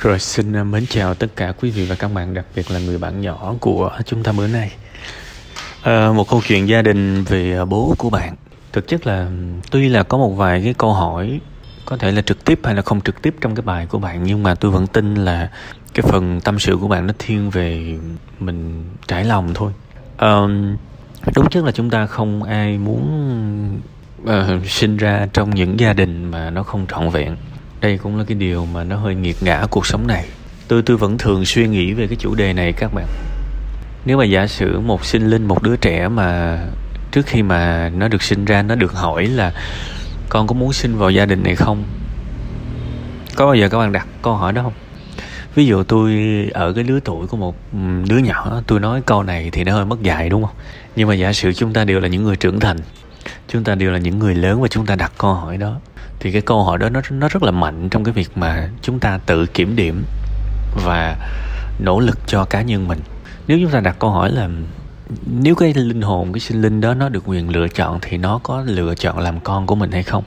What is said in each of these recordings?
Rồi xin à, mến chào tất cả quý vị và các bạn, đặc biệt là người bạn nhỏ của chúng ta bữa nay. À, một câu chuyện gia đình về à, bố của bạn. Thực chất là tuy là có một vài cái câu hỏi có thể là trực tiếp hay là không trực tiếp trong cái bài của bạn nhưng mà tôi vẫn tin là cái phần tâm sự của bạn nó thiên về mình trải lòng thôi. À, đúng chất là chúng ta không ai muốn uh, sinh ra trong những gia đình mà nó không trọn vẹn đây cũng là cái điều mà nó hơi nghiệt ngã cuộc sống này. Tôi tôi vẫn thường suy nghĩ về cái chủ đề này, các bạn. Nếu mà giả sử một sinh linh, một đứa trẻ mà trước khi mà nó được sinh ra, nó được hỏi là con có muốn sinh vào gia đình này không? Có bao giờ các bạn đặt câu hỏi đó không? Ví dụ tôi ở cái lứa tuổi của một ừ, đứa nhỏ, tôi nói câu này thì nó hơi mất dạy đúng không? Nhưng mà giả sử chúng ta đều là những người trưởng thành, chúng ta đều là những người lớn và chúng ta đặt câu hỏi đó thì cái câu hỏi đó nó nó rất là mạnh trong cái việc mà chúng ta tự kiểm điểm và nỗ lực cho cá nhân mình. Nếu chúng ta đặt câu hỏi là, nếu cái linh hồn, cái sinh linh đó nó được quyền lựa chọn thì nó có lựa chọn làm con của mình hay không?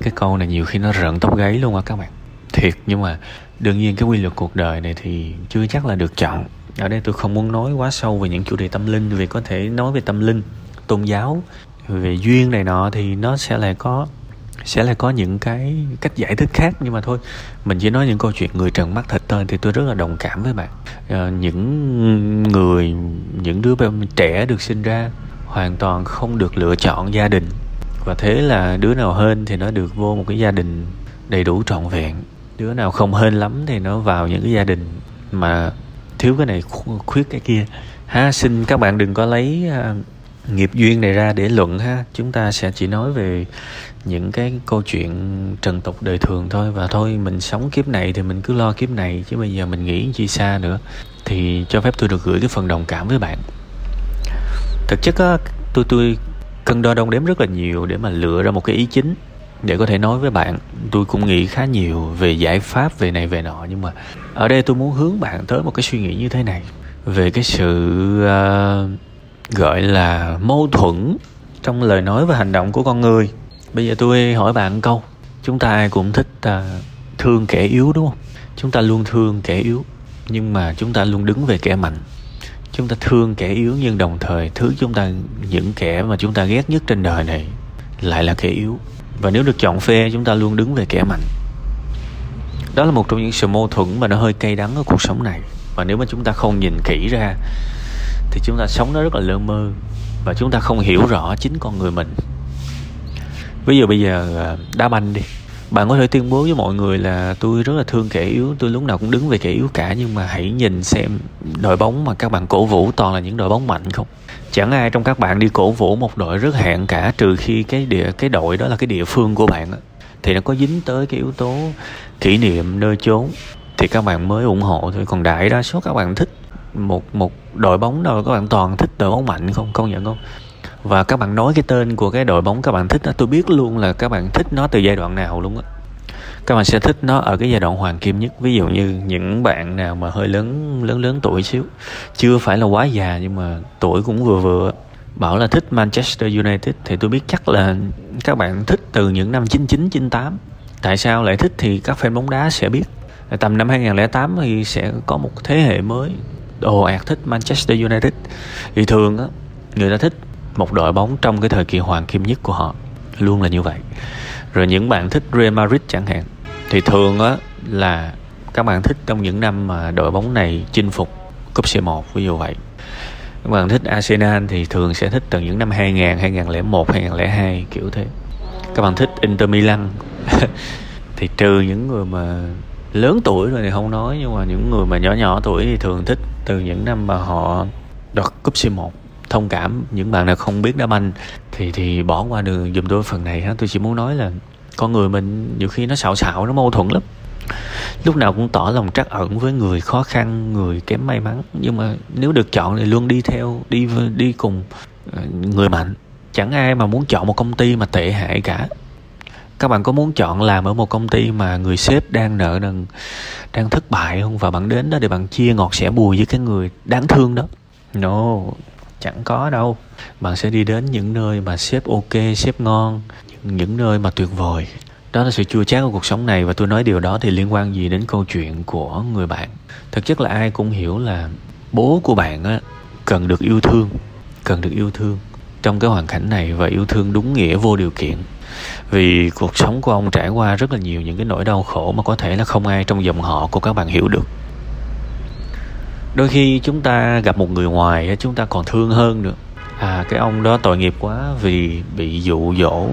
Cái câu này nhiều khi nó rợn tóc gáy luôn á các bạn. Thiệt, nhưng mà đương nhiên cái quy luật cuộc đời này thì chưa chắc là được chọn. Ở đây tôi không muốn nói quá sâu về những chủ đề tâm linh, vì có thể nói về tâm linh, tôn giáo, về duyên này nọ thì nó sẽ lại có sẽ là có những cái cách giải thích khác nhưng mà thôi mình chỉ nói những câu chuyện người trần mắt thịt thôi thì tôi rất là đồng cảm với bạn. À, những người những đứa trẻ được sinh ra hoàn toàn không được lựa chọn gia đình và thế là đứa nào hên thì nó được vô một cái gia đình đầy đủ trọn vẹn. Đứa nào không hên lắm thì nó vào những cái gia đình mà thiếu cái này khuyết cái kia. Ha xin các bạn đừng có lấy uh, nghiệp duyên này ra để luận ha. Chúng ta sẽ chỉ nói về những cái câu chuyện trần tục đời thường thôi. Và thôi mình sống kiếp này thì mình cứ lo kiếp này chứ bây giờ mình nghĩ chi xa nữa. Thì cho phép tôi được gửi cái phần đồng cảm với bạn. Thực chất á tôi tôi cân đo đong đếm rất là nhiều để mà lựa ra một cái ý chính để có thể nói với bạn. Tôi cũng nghĩ khá nhiều về giải pháp về này về nọ nhưng mà ở đây tôi muốn hướng bạn tới một cái suy nghĩ như thế này. Về cái sự uh, gọi là mâu thuẫn trong lời nói và hành động của con người. Bây giờ tôi hỏi bạn một câu. Chúng ta ai cũng thích à, thương kẻ yếu đúng không? Chúng ta luôn thương kẻ yếu nhưng mà chúng ta luôn đứng về kẻ mạnh. Chúng ta thương kẻ yếu nhưng đồng thời thứ chúng ta những kẻ mà chúng ta ghét nhất trên đời này lại là kẻ yếu. Và nếu được chọn phe chúng ta luôn đứng về kẻ mạnh. Đó là một trong những sự mâu thuẫn mà nó hơi cay đắng ở cuộc sống này. Và nếu mà chúng ta không nhìn kỹ ra thì chúng ta sống nó rất là lơ mơ và chúng ta không hiểu rõ chính con người mình. Ví dụ bây giờ à, đá banh đi. Bạn có thể tuyên bố với mọi người là tôi rất là thương kẻ yếu, tôi lúc nào cũng đứng về kẻ yếu cả, nhưng mà hãy nhìn xem đội bóng mà các bạn cổ vũ toàn là những đội bóng mạnh không? Chẳng ai trong các bạn đi cổ vũ một đội rất hạn cả, trừ khi cái địa, cái đội đó là cái địa phương của bạn thì nó có dính tới cái yếu tố kỷ niệm, nơi chốn. Thì các bạn mới ủng hộ thôi. Còn đại đa số các bạn thích một một đội bóng đâu, các bạn toàn thích đội bóng mạnh không? Công nhận không? Và các bạn nói cái tên của cái đội bóng các bạn thích đó, tôi biết luôn là các bạn thích nó từ giai đoạn nào luôn á. Các bạn sẽ thích nó ở cái giai đoạn hoàng kim nhất, ví dụ như những bạn nào mà hơi lớn lớn lớn tuổi xíu. Chưa phải là quá già, nhưng mà tuổi cũng vừa vừa bảo là thích Manchester United thì tôi biết chắc là các bạn thích từ những năm 99 98 tại sao lại thích thì các fan bóng đá sẽ biết. Tầm năm 2008 thì sẽ có một thế hệ mới ồ ạt thích Manchester United. Thì thường á người ta thích một đội bóng trong cái thời kỳ hoàng kim nhất của họ. Luôn là như vậy. Rồi những bạn thích Real Madrid chẳng hạn. Thì thường á là các bạn thích trong những năm mà đội bóng này chinh phục cúp C1 ví dụ vậy. Các bạn thích Arsenal thì thường sẽ thích từ những năm 2000, 2001, 2002 kiểu thế. Các bạn thích Inter Milan. Thì trừ những người mà lớn tuổi rồi thì không nói, nhưng mà những người mà nhỏ nhỏ tuổi thì thường thích từ những năm mà họ đoạt cúp C1 thông cảm những bạn nào không biết đá banh thì thì bỏ qua đường dùm tôi phần này ha. Tôi chỉ muốn nói là con người mình nhiều khi nó xạo xạo, nó mâu thuẫn lắm. Lúc nào cũng tỏ lòng trắc ẩn với người khó khăn, người kém may mắn. Nhưng mà nếu được chọn thì luôn đi theo, đi đi cùng ờ, người mạnh. Chẳng ai mà muốn chọn một công ty mà tệ hại cả các bạn có muốn chọn làm ở một công ty mà người sếp đang nợ nần đang thất bại không? Và bạn đến đó để bạn chia ngọt sẻ bùi với cái người đáng thương đó. No chẳng có đâu. Bạn sẽ đi đến những nơi mà sếp ok sếp ngon những, những nơi mà tuyệt vời. Đó là sự chua chát của cuộc sống này và tôi nói điều đó thì liên quan gì đến câu chuyện của người bạn? Thực chất là ai cũng hiểu là bố của bạn á cần được yêu thương cần được yêu thương. Trong cái hoàn cảnh này và yêu thương đúng nghĩa vô điều kiện vì cuộc sống của ông trải qua rất là nhiều những cái nỗi đau khổ mà có thể là không ai trong dòng họ của các bạn hiểu được. Đôi khi chúng ta gặp một người ngoài chúng ta còn thương hơn nữa. À cái ông đó tội nghiệp quá vì bị dụ dỗ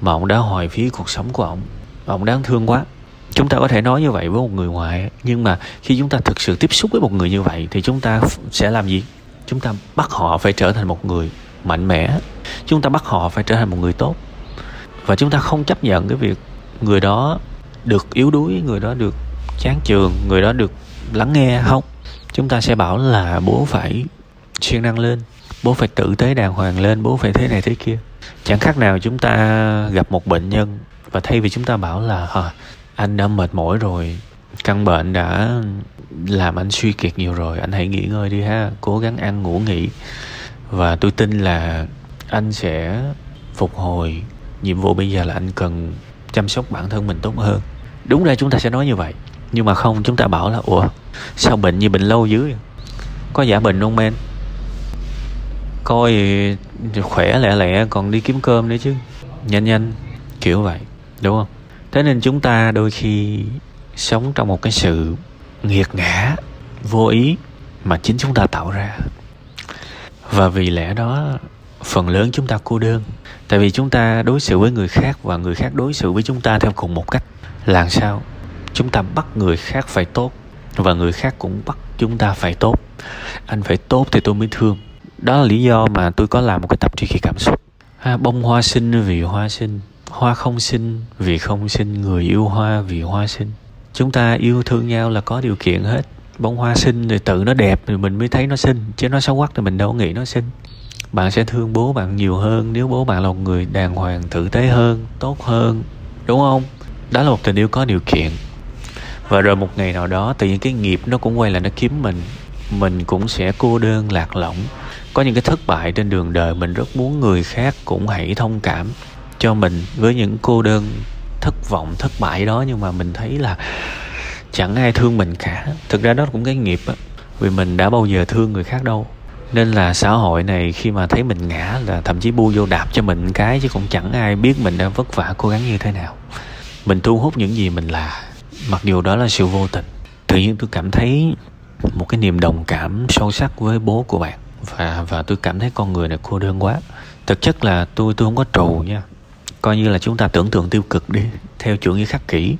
mà ông đã hoài phí cuộc sống của ông. Ông đáng thương quá. Chúng ta có thể nói như vậy với một người ngoài nhưng mà khi chúng ta thực sự tiếp xúc với một người như vậy thì chúng ta sẽ làm gì? Chúng ta bắt họ phải trở thành một người mạnh mẽ. Chúng ta bắt họ phải trở thành một người tốt và chúng ta không chấp nhận cái việc người đó được yếu đuối người đó được chán trường người đó được lắng nghe không? Chúng ta sẽ bảo là bố phải siêng năng lên bố phải tử tế đàng hoàng lên bố phải thế này thế kia. Chẳng khác nào chúng ta gặp một bệnh nhân và thay vì chúng ta bảo là à, anh đã mệt mỏi rồi căn bệnh đã làm anh suy kiệt nhiều rồi anh hãy nghỉ ngơi đi ha cố gắng ăn ngủ nghỉ. Và tôi tin là anh sẽ phục hồi nhiệm vụ bây giờ là anh cần chăm sóc bản thân mình tốt hơn. Đúng ra chúng ta sẽ nói như vậy, nhưng mà không, chúng ta bảo là, ủa, sao bệnh như bệnh lâu dưới? Có giả bệnh không men coi khỏe lẹ lẹ còn đi kiếm cơm nữa chứ. Nhanh nhanh, kiểu vậy, đúng không? Thế nên chúng ta đôi khi sống trong một cái sự nghiệt ngã, vô ý mà chính chúng ta tạo ra. Và vì lẽ đó phần lớn chúng ta cô đơn. Tại vì chúng ta đối xử với người khác và người khác đối xử với chúng ta theo cùng một cách. Làm sao? Chúng ta bắt người khác phải tốt và người khác cũng bắt chúng ta phải tốt. Anh phải tốt thì tôi mới thương. Đó là lý do mà tôi có làm một cái tập tri kỷ cảm xúc. Ha, bông hoa sinh vì hoa sinh hoa không sinh vì không sinh người yêu hoa vì hoa sinh. Chúng ta yêu thương nhau là có điều kiện hết. Bông hoa sinh thì tự nó đẹp thì mình mới thấy nó xinh chứ nó xấu quắc thì mình đâu nghĩ nó xinh bạn sẽ thương bố bạn nhiều hơn nếu bố bạn là một người đàng hoàng, tử tế hơn, tốt hơn, đúng không? Đó là một tình yêu có điều kiện. Và rồi một ngày nào đó, tự nhiên cái nghiệp nó cũng quay lại, nó kiếm mình. Mình cũng sẽ cô đơn, lạc lõng. Có những cái thất bại trên đường đời, mình rất muốn người khác cũng hãy thông cảm cho mình với những cô đơn, thất vọng, thất bại đó. Nhưng mà mình thấy là chẳng ai thương mình cả. Thực ra đó cũng cái nghiệp á. Vì mình đã bao giờ thương người khác đâu nên là xã hội này khi mà thấy mình ngã là thậm chí bu vô đạp cho mình cái chứ cũng chẳng ai biết mình đang vất vả cố gắng như thế nào. Mình thu hút những gì mình là, mặc dù đó là sự vô tình. Tự nhiên tôi cảm thấy một cái niềm đồng cảm sâu sắc với bố của bạn và và tôi cảm thấy con người này cô đơn quá. Thực chất là tôi tôi không có trù nha. Coi như là chúng ta tưởng tượng tiêu cực đi, theo chủ nghĩa khắc kỷ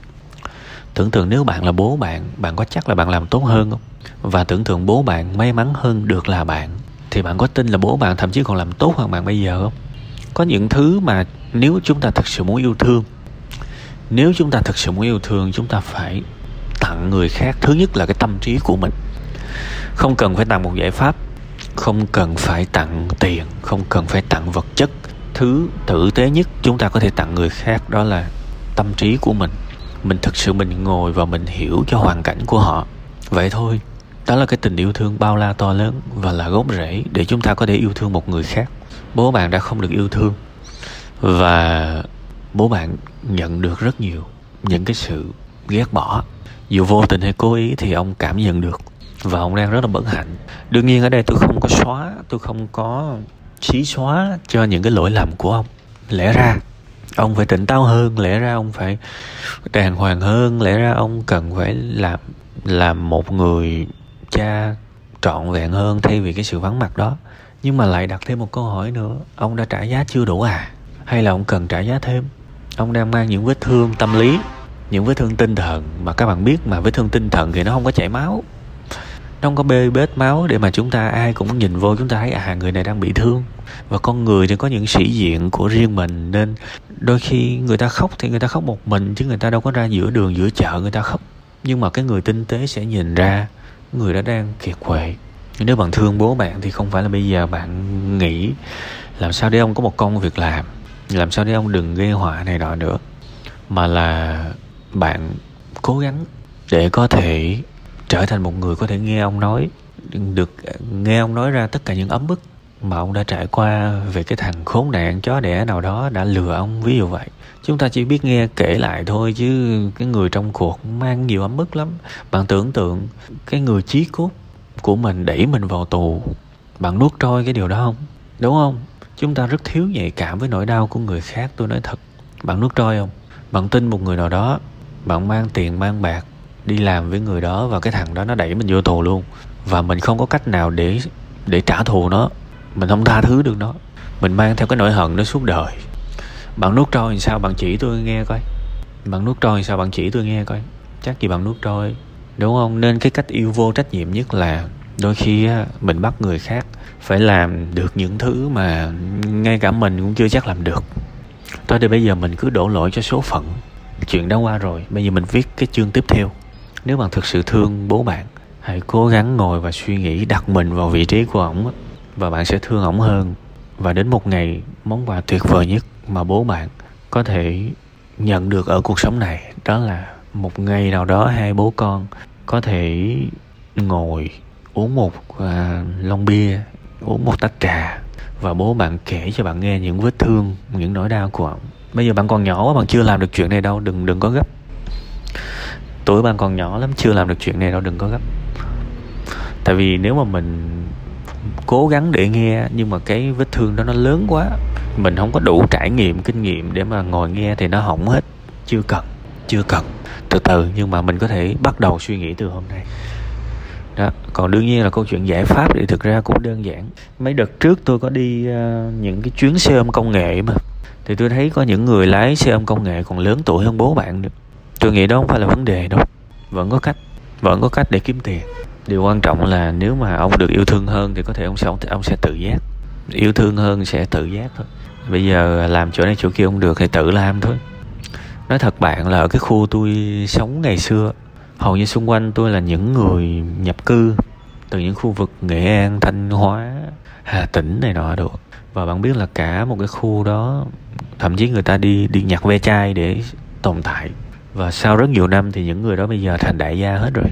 tưởng tượng nếu bạn là bố bạn bạn có chắc là bạn làm tốt hơn không? Và tưởng tượng bố bạn may mắn hơn được là bạn, thì bạn có tin là bố bạn thậm chí còn làm tốt hơn bạn bây giờ không? Có những thứ mà nếu chúng ta thực sự muốn yêu thương, nếu chúng ta thực sự muốn yêu thương, chúng ta phải tặng người khác. Thứ nhất là cái tâm trí của mình. Không cần phải tặng một giải pháp, không cần phải tặng tiền, không cần phải tặng vật chất. Thứ tử tế nhất chúng ta có thể tặng người khác đó là tâm trí của mình mình thực sự mình ngồi và mình hiểu cho hoàn cảnh của họ. Vậy thôi, đó là cái tình yêu thương bao la to lớn và là gốc rễ để chúng ta có thể yêu thương một người khác. Bố bạn đã không được yêu thương và bố bạn nhận được rất nhiều những cái sự ghét bỏ. Dù vô tình hay cố ý thì ông cảm nhận được và ông đang rất là bất hạnh. Đương nhiên ở đây tôi không có xóa, tôi không có xí xóa cho những cái lỗi lầm của ông. Lẽ ra ông phải tỉnh táo hơn, lẽ ra ông phải đàng hoàng hơn, lẽ ra ông cần phải làm làm một người cha trọn vẹn hơn thay vì cái sự vắng mặt đó. Nhưng mà lại đặt thêm một câu hỏi nữa, ông đã trả giá chưa đủ à? Hay là ông cần trả giá thêm? Ông đang mang những vết thương tâm lý, những vết thương tinh thần. Mà các bạn biết mà vết thương tinh thần thì nó không có chảy máu. Nó không có bê bết máu để mà chúng ta ai cũng nhìn vô, chúng ta thấy à người này đang bị thương và con người thì có những sĩ diện của riêng mình, nên đôi khi người ta khóc thì người ta khóc một mình, chứ người ta đâu có ra giữa đường giữa chợ người ta khóc. Nhưng mà cái người tinh tế sẽ nhìn ra người đó đang kiệt quệ. Nếu bạn thương bố bạn thì không phải là bây giờ bạn nghĩ làm sao để ông có một công việc làm làm sao để ông đừng gây họa này nọ nữa. Mà là bạn cố gắng để có thể trở thành một người có thể nghe ông nói, được nghe ông nói ra tất cả những ấm bức mà ông đã trải qua về cái thằng khốn nạn chó đẻ nào đó đã lừa ông, ví dụ vậy. Chúng ta chỉ biết nghe kể lại thôi, chứ cái người trong cuộc mang nhiều ấm ức lắm. Bạn tưởng tượng cái người chí cốt của mình đẩy mình vào tù, bạn nuốt trôi cái điều đó không? Đúng không? Chúng ta rất thiếu nhạy cảm với nỗi đau của người khác, tôi nói thật. Bạn nuốt trôi không? Bạn tin một người nào đó, bạn mang tiền, mang bạc, đi làm với người đó và cái thằng đó nó đẩy mình vô tù luôn. Và mình không có cách nào để để trả thù nó mình không tha thứ được nó. Mình mang theo cái nỗi hận nó suốt đời. Bạn nuốt trôi làm sao? Bạn chỉ tôi nghe coi. Bạn nuốt trôi làm sao? Bạn chỉ tôi nghe coi. Chắc gì bạn nuốt trôi, đúng không? Nên cái cách yêu vô trách nhiệm nhất là đôi khi mình bắt người khác phải làm được những thứ mà ngay cả mình cũng chưa chắc làm được. Thôi thì bây giờ mình cứ đổ lỗi cho số phận. Chuyện đã qua rồi, bây giờ mình viết cái chương tiếp theo. Nếu bạn thực sự thương bố bạn, hãy cố gắng ngồi và suy nghĩ đặt mình vào vị trí của ổng và bạn sẽ thương ổng hơn. Và đến một ngày món quà tuyệt vời nhất mà bố bạn có thể nhận được ở cuộc sống này đó là một ngày nào đó hai bố con có thể ngồi uống một uh, lon bia uống một tách trà. Và bố bạn kể cho bạn nghe những vết thương những nỗi đau của ông bây giờ bạn còn nhỏ quá bạn chưa làm được chuyện này đâu đừng đừng có gấp. Tuổi bạn còn nhỏ lắm chưa làm được chuyện này đâu đừng có gấp. Tại vì nếu mà mình cố gắng để nghe nhưng mà cái vết thương đó nó lớn quá. Mình không có đủ trải nghiệm kinh nghiệm để mà ngồi nghe thì nó hỏng hết. Chưa cần chưa cần. Từ từ nhưng mà mình có thể bắt đầu suy nghĩ từ hôm nay. Đó còn đương nhiên là câu chuyện giải pháp thì thực ra cũng đơn giản. Mấy đợt trước tôi có đi uh, những cái chuyến xe ôm công nghệ mà. Thì tôi thấy có những người lái xe ôm công nghệ còn lớn tuổi hơn bố bạn nữa. Tôi nghĩ đó không phải là vấn đề đâu. Vẫn có cách vẫn có cách để kiếm tiền điều quan trọng là nếu mà ông được yêu thương hơn thì có thể ông sẽ ông sẽ tự giác. Yêu thương hơn sẽ tự giác thôi. Bây giờ làm chỗ này chỗ kia không được thì tự làm thôi. Nói thật bạn là ở cái khu tôi sống ngày xưa, hầu như xung quanh tôi là những người nhập cư từ những khu vực nghệ an, thanh hóa, hà tĩnh này nọ được và bạn biết là cả một cái khu đó, thậm chí người ta đi đi nhặt ve chai để tồn tại. Và sau rất nhiều năm thì những người đó bây giờ thành đại gia hết rồi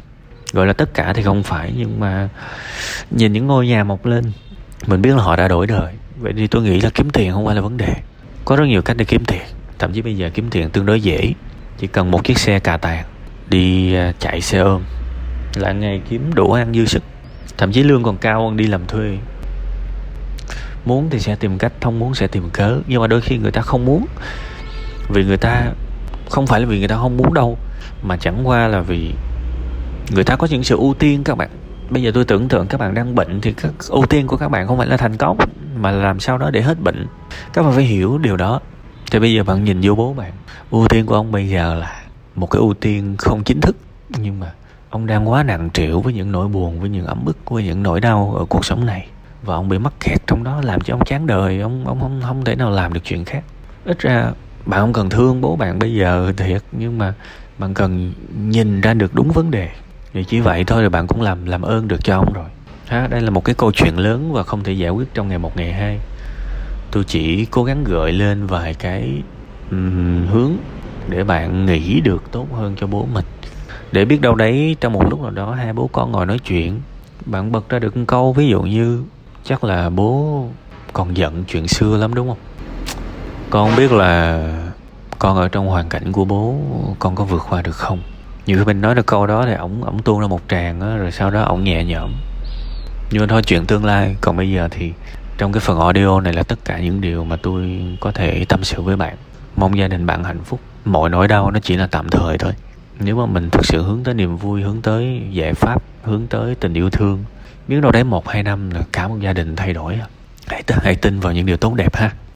gọi là tất cả thì không phải, nhưng mà nhìn những ngôi nhà mọc lên, mình biết là họ đã đổi đời. Vậy thì tôi nghĩ là kiếm tiền không phải là vấn đề. Có rất nhiều cách để kiếm tiền, thậm chí bây giờ kiếm tiền tương đối dễ. Chỉ cần một chiếc xe cà tàng, đi à, chạy xe ôm, là ngày kiếm đủ ăn dư sức. Thậm chí lương còn cao hơn đi làm thuê. Muốn thì sẽ tìm cách, không muốn sẽ tìm cớ. Nhưng mà đôi khi người ta không muốn. Vì người ta, không phải là vì người ta không muốn đâu, mà chẳng qua là vì người ta có những sự ưu tiên, các bạn. Bây giờ tôi tưởng tượng các bạn đang bệnh thì các ưu tiên của các bạn không phải là thành công, mà là làm sao đó để hết bệnh. Các bạn phải hiểu điều đó. Thì bây giờ bạn nhìn vô bố bạn. Ưu tiên của ông bây giờ là một cái ưu tiên không chính thức, nhưng mà ông đang quá nặng trĩu với những nỗi buồn, với những ấm ức, với những nỗi đau ở cuộc sống này. Và ông bị mắc kẹt trong đó, làm cho ông chán đời. Ông ông không không thể nào làm được chuyện khác. Ít ra bạn không cần thương bố bạn bây giờ thiệt nhưng mà bạn cần nhìn ra được đúng vấn đề thì chỉ vậy thôi là bạn cũng làm làm ơn được cho ông rồi. Ha đây là một cái câu chuyện lớn và không thể giải quyết trong ngày một ngày hai. Tôi chỉ cố gắng gợi lên vài cái um, hướng để bạn nghĩ được tốt hơn cho bố mình. Để biết đâu đấy trong một lúc nào đó hai bố con ngồi nói chuyện bạn bật ra được một câu ví dụ như chắc là bố còn giận chuyện xưa lắm đúng không? Con biết là con ở trong hoàn cảnh của bố con có vượt qua được không? Nhiều khi mình nói được câu đó thì ổng ổng tuôn ra một tràng á, rồi sau đó ổng nhẹ nhõm. Nhưng mà thôi, chuyện tương lai. Còn bây giờ thì trong cái phần audio này là tất cả những điều mà tôi có thể tâm sự với bạn. Mong gia đình bạn hạnh phúc. Mọi nỗi đau nó chỉ là tạm thời thôi. Nếu mà mình thực sự hướng tới niềm vui, hướng tới giải pháp, hướng tới tình yêu thương, biết đâu đấy một, hai năm là cả một gia đình thay đổi hãy hãy tin vào những điều tốt đẹp ha.